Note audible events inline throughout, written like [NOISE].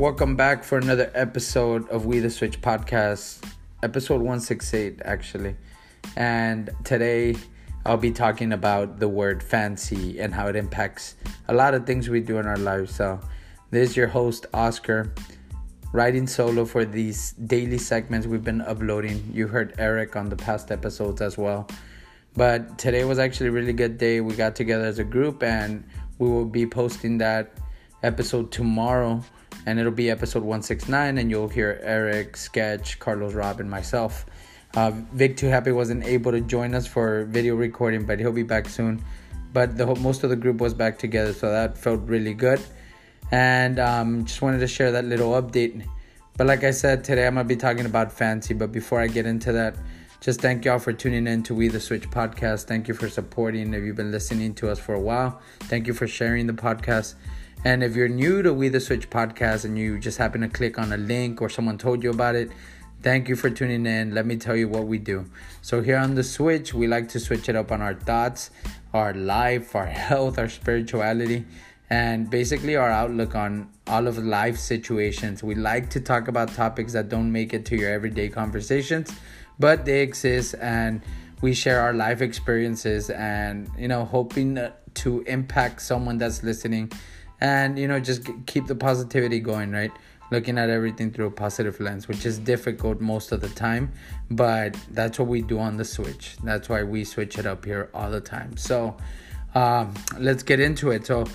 Welcome back for another episode of We the Switch podcast, episode 168, actually. And today I'll be talking about the word fancy and how it impacts a lot of things we do in our lives. So, this is your host, Oscar, writing solo for these daily segments we've been uploading. You heard Eric on the past episodes as well. But today was actually a really good day. We got together as a group and we will be posting that episode tomorrow and it'll be episode 169 and you'll hear eric sketch carlos rob and myself. Uh, vic too happy wasn't able to join us for video recording but he'll be back soon. But the most of the group was back together so that felt really good. And um, just wanted to share that little update. But like i said today i'm gonna be talking about fancy but before i get into that just thank y'all for tuning in to we the switch podcast. Thank you for supporting if you've been listening to us for a while. Thank you for sharing the podcast and if you're new to We the Switch podcast and you just happen to click on a link or someone told you about it, thank you for tuning in. Let me tell you what we do. So, here on the Switch, we like to switch it up on our thoughts, our life, our [LAUGHS] health, our spirituality, and basically our outlook on all of life situations. We like to talk about topics that don't make it to your everyday conversations, but they exist and we share our life experiences and, you know, hoping to impact someone that's listening and you know just keep the positivity going right? Looking at everything through a positive lens which is difficult most of the time but that's what we do on the switch. That's why we switch it up here all the time. So um, let's get into it. So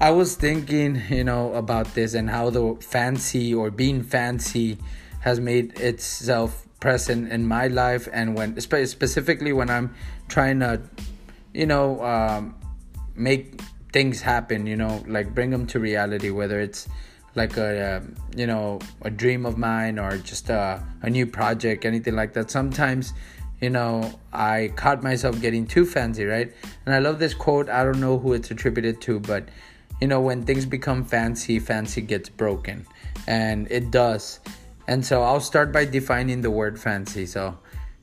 i was thinking you know about this and how the fancy or being fancy has made itself present in my life and when specifically when i'm trying to you know um, make things happen you know like bring them to reality whether it's like a uh, you know a dream of mine or just a, a new project anything like that. Sometimes you know i caught myself getting too fancy right? And i love this quote. I don't know who it's attributed to but you know when things become fancy fancy gets broken. And it does. And so i'll start by defining the word fancy. So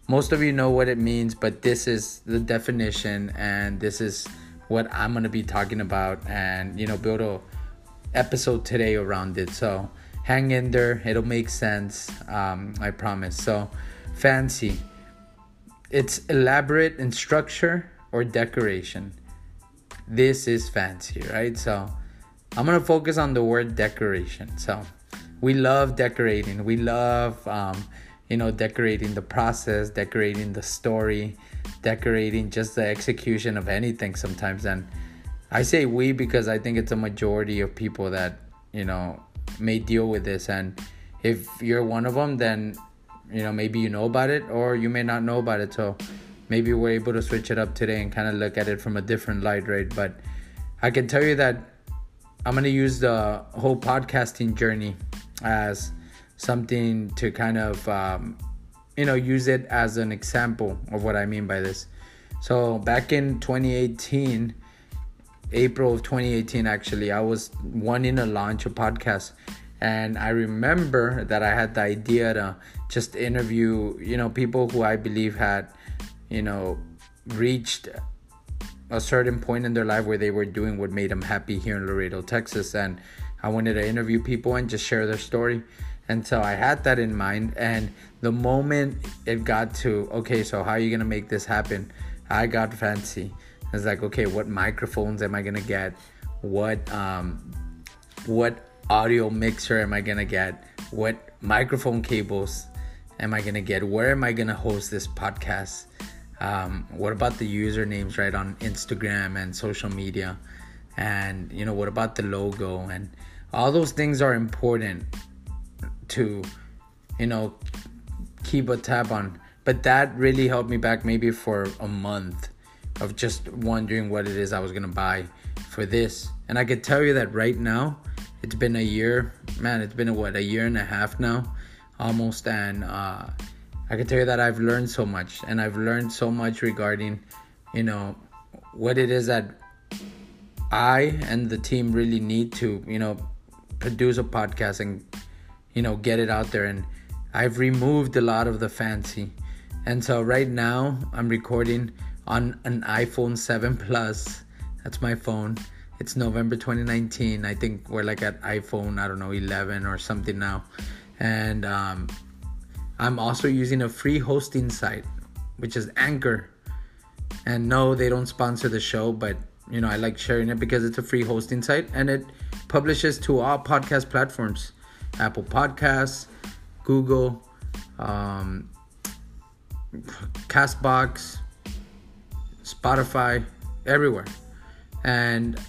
most of you know what it means but this is the definition and this is what I'm gonna be talking about and you know build a episode today around it. So hang in there, it'll make sense. Um, I promise. So fancy, it's elaborate in structure or decoration. This is fancy, right? So I'm gonna focus on the word decoration. So we love decorating. We love um, you know decorating the process, decorating the story decorating just the execution of anything sometimes. And i say we because i think it's a majority of people that you know may deal with this. And if you're one of them then you know maybe you know about it or you may not know about it. So maybe we're able to switch it up today and kind of look at it from a different light right? But i can tell you that i'm going to use the whole podcasting journey as something to kind of um, you know use it as an example of what I mean by this. So back in 2018, April of 2018, actually, I was wanting to launch a podcast, and I remember that I had the idea to just interview, you know, people who I believe had, you know, reached a certain point in their life where they were doing what made them happy here in Laredo, Texas, and I wanted to interview people and just share their story. And so I had that in mind. And the moment it got to, okay, so how are you going to make this happen? I got fancy. I was like, okay, what microphones am I going to get? What, um, what audio mixer am I going to get? What microphone cables am I going to get? Where am I going to host this podcast? Um, what about the usernames, right, on Instagram and social media? And, you know, what about the logo? And all those things are important to you know keep a tab on. But that really helped me back maybe for a month of just wondering what it is I was gonna buy for this. And I could tell you that right now it's been a year man it's been a what a year and a half now almost. And uh, I can tell you that I've learned so much. And I've learned so much regarding you know what it is that I and the team really need to you know produce a podcast and you know get it out there and I've removed a lot of the fancy. And so right now I'm recording on an iPhone 7 Plus. That's my phone. It's November 2019. I think we're like at iPhone, I don't know, 11 or something now. And um, I'm also using a free hosting site, which is Anchor. And no, they don't sponsor the show, but you know, I like sharing it because it's a free hosting site and it publishes to all podcast platforms Apple Podcasts, Google, um, Castbox, Spotify, everywhere. And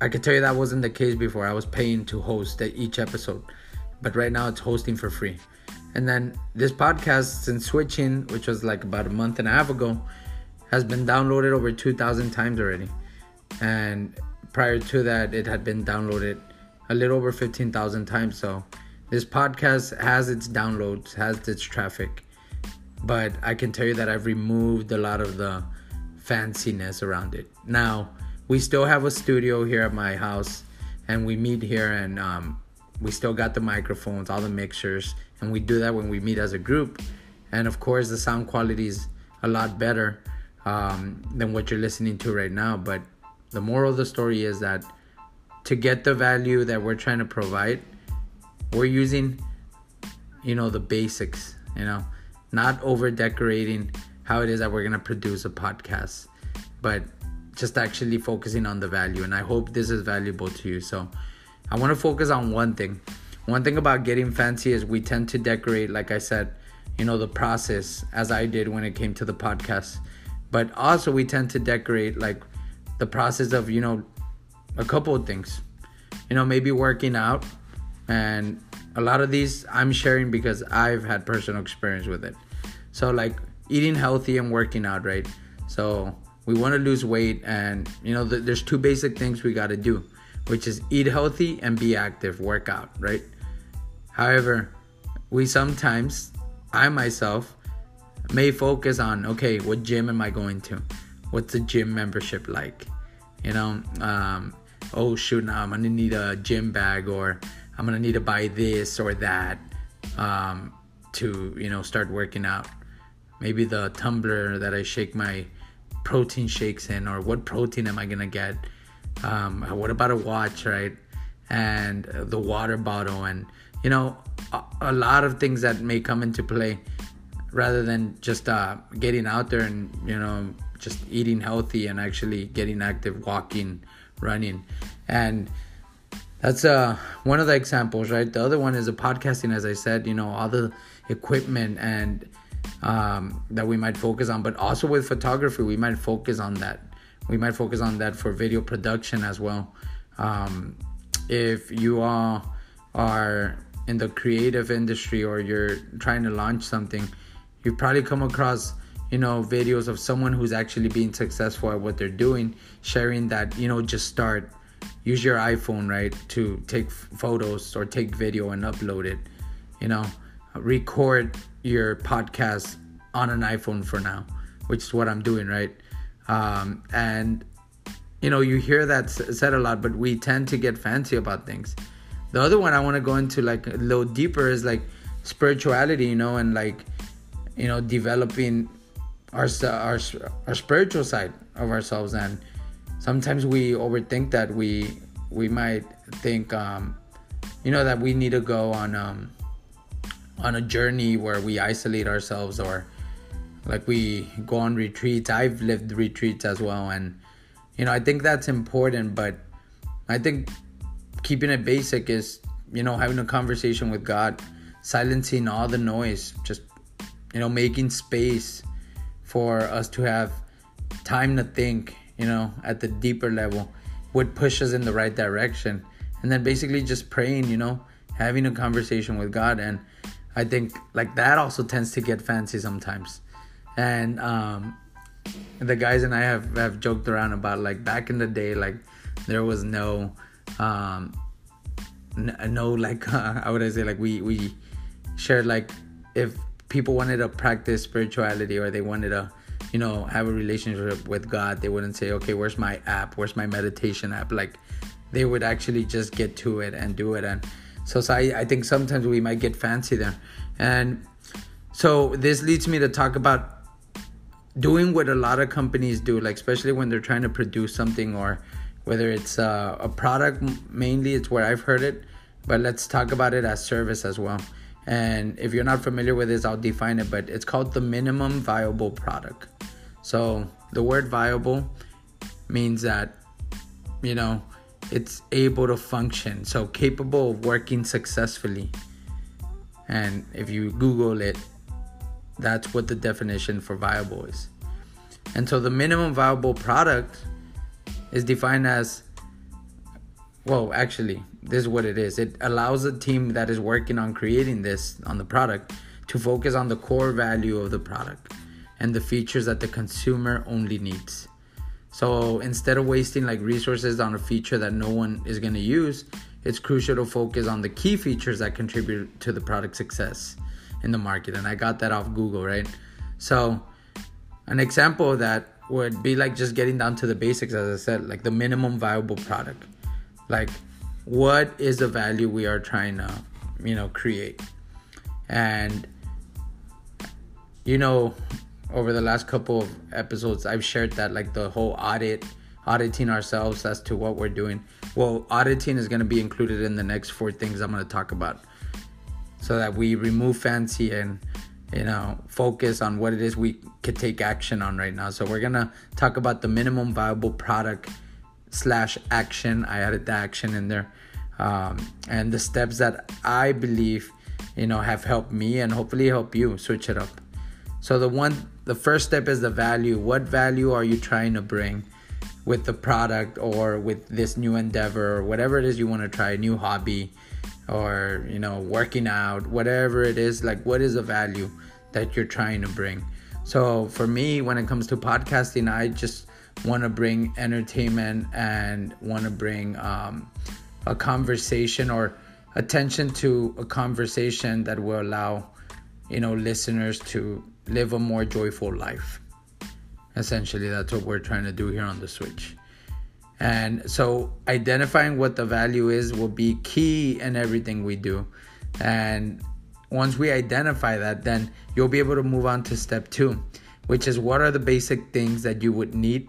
I can tell you that wasn't the case before. I was paying to host each episode, but right now it's hosting for free. And then this podcast, since switching, which was like about a month and a half ago, has been downloaded over 2,000 times already. And prior to that, it had been downloaded a little over 15,000 times. So this podcast has its downloads, has its traffic, but I can tell you that I've removed a lot of the fanciness around it. Now, we still have a studio here at my house, and we meet here, and um, we still got the microphones, all the mixers, and we do that when we meet as a group. And of course, the sound quality is a lot better um, than what you're listening to right now. But the moral of the story is that to get the value that we're trying to provide, we're using, you know, the basics, you know, not over decorating how it is that we're going to produce a podcast, but just actually focusing on the value. And I hope this is valuable to you. So I want to focus on one thing. One thing about getting fancy is we tend to decorate, like I said, you know, the process as I did when it came to the podcast. But also, we tend to decorate like the process of, you know, a couple of things. You know, maybe working out. And a lot of these I'm sharing because I've had personal experience with it. So, like, eating healthy and working out, right? So we want to lose weight, and you know, th- there's two basic things we got to do, which is eat healthy and be active, work out, right? However, we sometimes, I myself, may focus on okay, what gym am I going to? What's the gym membership like? You know, um, oh shoot, now I'm gonna need a gym bag or I'm gonna need to buy this or that um, to you know start working out maybe the tumbler that I shake my protein shakes in, or what protein am I gonna get? Um, what about a watch, right? And the water bottle, and you know, a, a lot of things that may come into play rather than just uh, getting out there and you know just eating healthy and actually getting active, walking, running, and that's uh one of the examples, right? The other one is the podcasting, as I said, you know, all the equipment and um, that we might focus on, but also with photography, we might focus on that. We might focus on that for video production as well. Um, if you all are in the creative industry or you're trying to launch something, you've probably come across you know videos of someone who's actually being successful at what they're doing sharing that you know just start use your iphone right to take photos or take video and upload it you know record your podcast on an iPhone for now, which is what I'm doing, right? Um, and you know, you hear that said a lot, but we tend to get fancy about things. The other one I want to go into like a little deeper is like spirituality, you know, and like you know, developing our our our spiritual side of ourselves. And sometimes we overthink that. We we might think, um, you know, that we need to go on. Um, on a journey where we isolate ourselves or like we go on retreats. I've lived retreats as well, and you know I think that's important. But I think keeping it basic is you know having a conversation with God, silencing all the noise, just you know making space for us to have time to think. You know at the deeper level would push us in the right direction, and then basically just praying. You know having a conversation with God and I think like that also tends to get fancy sometimes. And um, the guys and I have, have joked around about like back in the day, like there was no, um, n- no like uh, [LAUGHS] how would I say like we we shared like if people wanted to practice spirituality or they wanted to you know have a relationship with God, they wouldn't say okay, where's my app, where's my meditation app, like they would actually just get to it and do it. And so, so I, I think sometimes we might get fancy there. And so this leads me to talk about doing what a lot of companies do, like especially when they're trying to produce something or whether it's uh, a product mainly it's where i've heard it but let's talk about it as service as well and if you're not familiar with this i'll define it but it's called the minimum viable product. So the word viable means that you know it's able to function. So capable of working successfully. And if you google it that's what the definition for viable is. And so the minimum viable product is defined as well actually this is what it is. It allows a team that is working on creating this on the product to focus on the core value of the product and the features that the consumer only needs. So instead of wasting like resources on a feature that no one is going to use it's crucial to focus on the key features that contribute to the product success in the market and i got that off google right? So an example of that would be like just getting down to the basics as i said like the minimum viable product like what is the value we are trying to you know create? And you know over the last couple of episodes i've shared that like the whole audit auditing ourselves as to what we're doing. Well auditing is going to be included in the next four things i'm going to talk about. So that we remove fancy and you know focus on what it is we could take action on right now. So we're gonna talk about the minimum viable product slash action. I added the action in there. Um, and the steps that i believe you know have helped me and hopefully help you switch it up. So the one the first step is the value. What value are you trying to bring with the product or with this new endeavor or whatever it is you want to try a new hobby or you know working out whatever it is like what is the value that you're trying to bring? So for me when it comes to podcasting i just want to bring entertainment and want to bring um, a conversation or attention to a conversation that will allow you know listeners to live a more joyful life essentially that's what we're trying to do here on the switch and so identifying what the value is will be key in everything we do. And once we identify that, then you'll be able to move on to step two, which is what are the basic things that you would need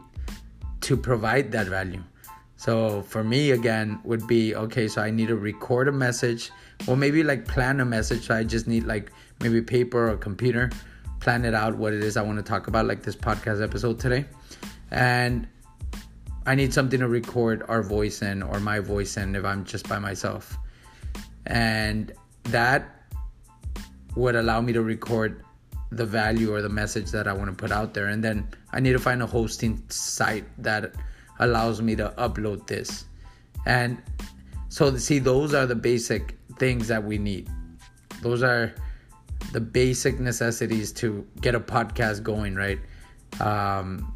to provide that value. So for me, again, would be okay, so I need to record a message, or maybe like plan a message. So I just need like maybe paper or computer, plan it out what it is I want to talk about, like this podcast episode today. And I need something to record our voice in or my voice in if I'm just by myself. And that would allow me to record the value or the message that I want to put out there. And then I need to find a hosting site that allows me to upload this. And so, see, those are the basic things that we need. Those are the basic necessities to get a podcast going, right? Um,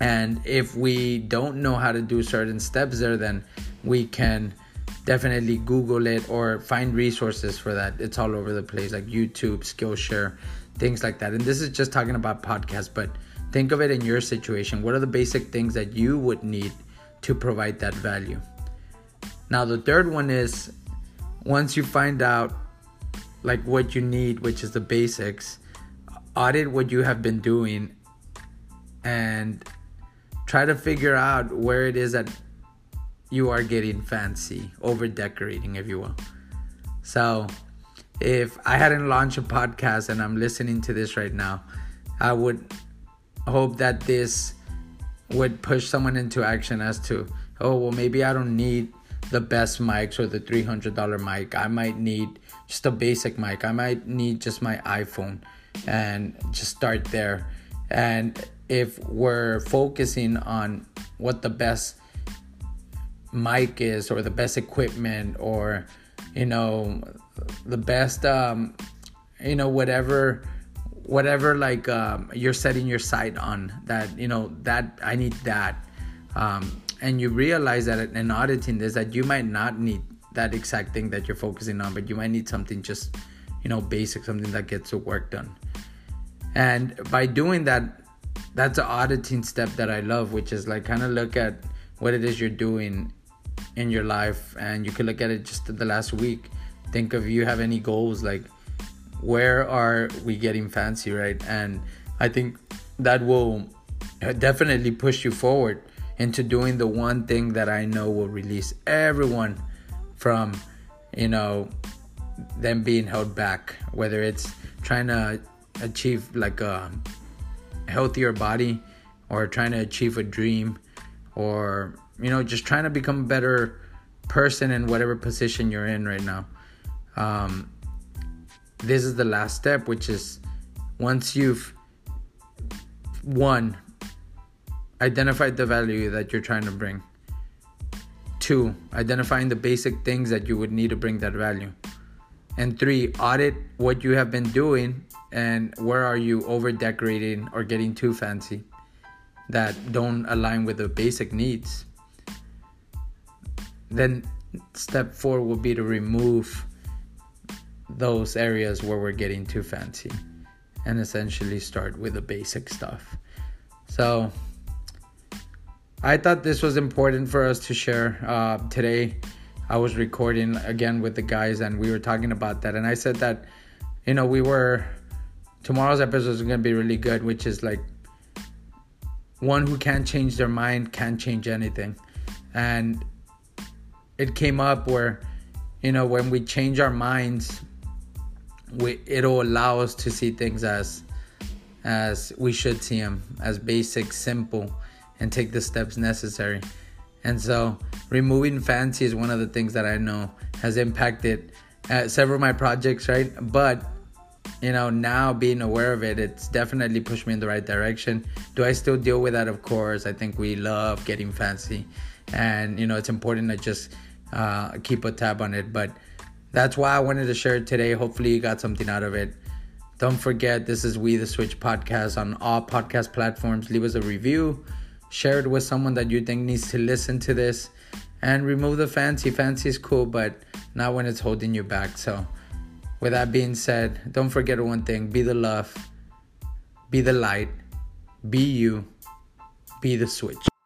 and if we don't know how to do certain steps there, then we can definitely Google it or find resources for that. It's all over the place, like YouTube, Skillshare, things like that. And this is just talking about podcasts, but think of it in your situation. What are the basic things that you would need to provide that value? Now, the third one is once you find out like what you need, which is the basics, audit what you have been doing and try to figure out where it is that you are getting fancy, over decorating, if you will. So, if I hadn't launched a podcast and I'm listening to this right now, I would hope that this would push someone into action as to, oh, well, maybe I don't need the best mics or the $300 mic. I might need just a basic mic. I might need just my iPhone and just start there. And if we're focusing on what the best mic is or the best equipment or you know the best um you know whatever whatever like um, you're setting your sight on that you know that i need that um, and you realize that in auditing this that you might not need that exact thing that you're focusing on but you might need something just you know basic something that gets the work done and by doing that that's an auditing step that I love, which is like kind of look at what it is you're doing in your life, and you can look at it just the last week. Think of you have any goals, like where are we getting fancy, right? And I think that will uh, definitely push you forward into doing the one thing that I know will release everyone from, you know, them being held back, whether it's trying to achieve like a healthier body or trying to achieve a dream or, you know, just trying to become a better person in whatever position you're in right now. Um, this is the last step, which is once you've one identified the value that you're trying to bring. Two, identifying the basic things that you would need to bring that value. And three, audit what you have been doing and where are you over decorating or getting too fancy that don't align with the basic needs. Then step four will be to remove those areas where we're getting too fancy and essentially start with the basic stuff. So I thought this was important for us to share uh, today. I was recording again with the guys and we were talking about that. And I said that, you know, we were, tomorrow's episode is going to be really good, which is like one who can't change their mind can't change anything. And it came up where, you know, when we change our minds, we, it'll allow us to see things as as we should see them as basic simple and take the steps necessary. And so removing fancy is one of the things that i know has impacted uh, several of my projects right? But you know now being aware of it it's definitely pushed me in the right direction. Do i still deal with that? Of course. I think we love getting fancy. And you know it's important to just uh, keep a tab on it. But that's why I wanted to share it today. Hopefully, you got something out of it. Don't forget, this is We the Switch podcast on all podcast platforms. Leave us a review, share it with someone that you think needs to listen to this, and remove the fancy. Fancy is cool, but not when it's holding you back. So, with that being said, don't forget one thing be the love, be the light, be you, be the switch.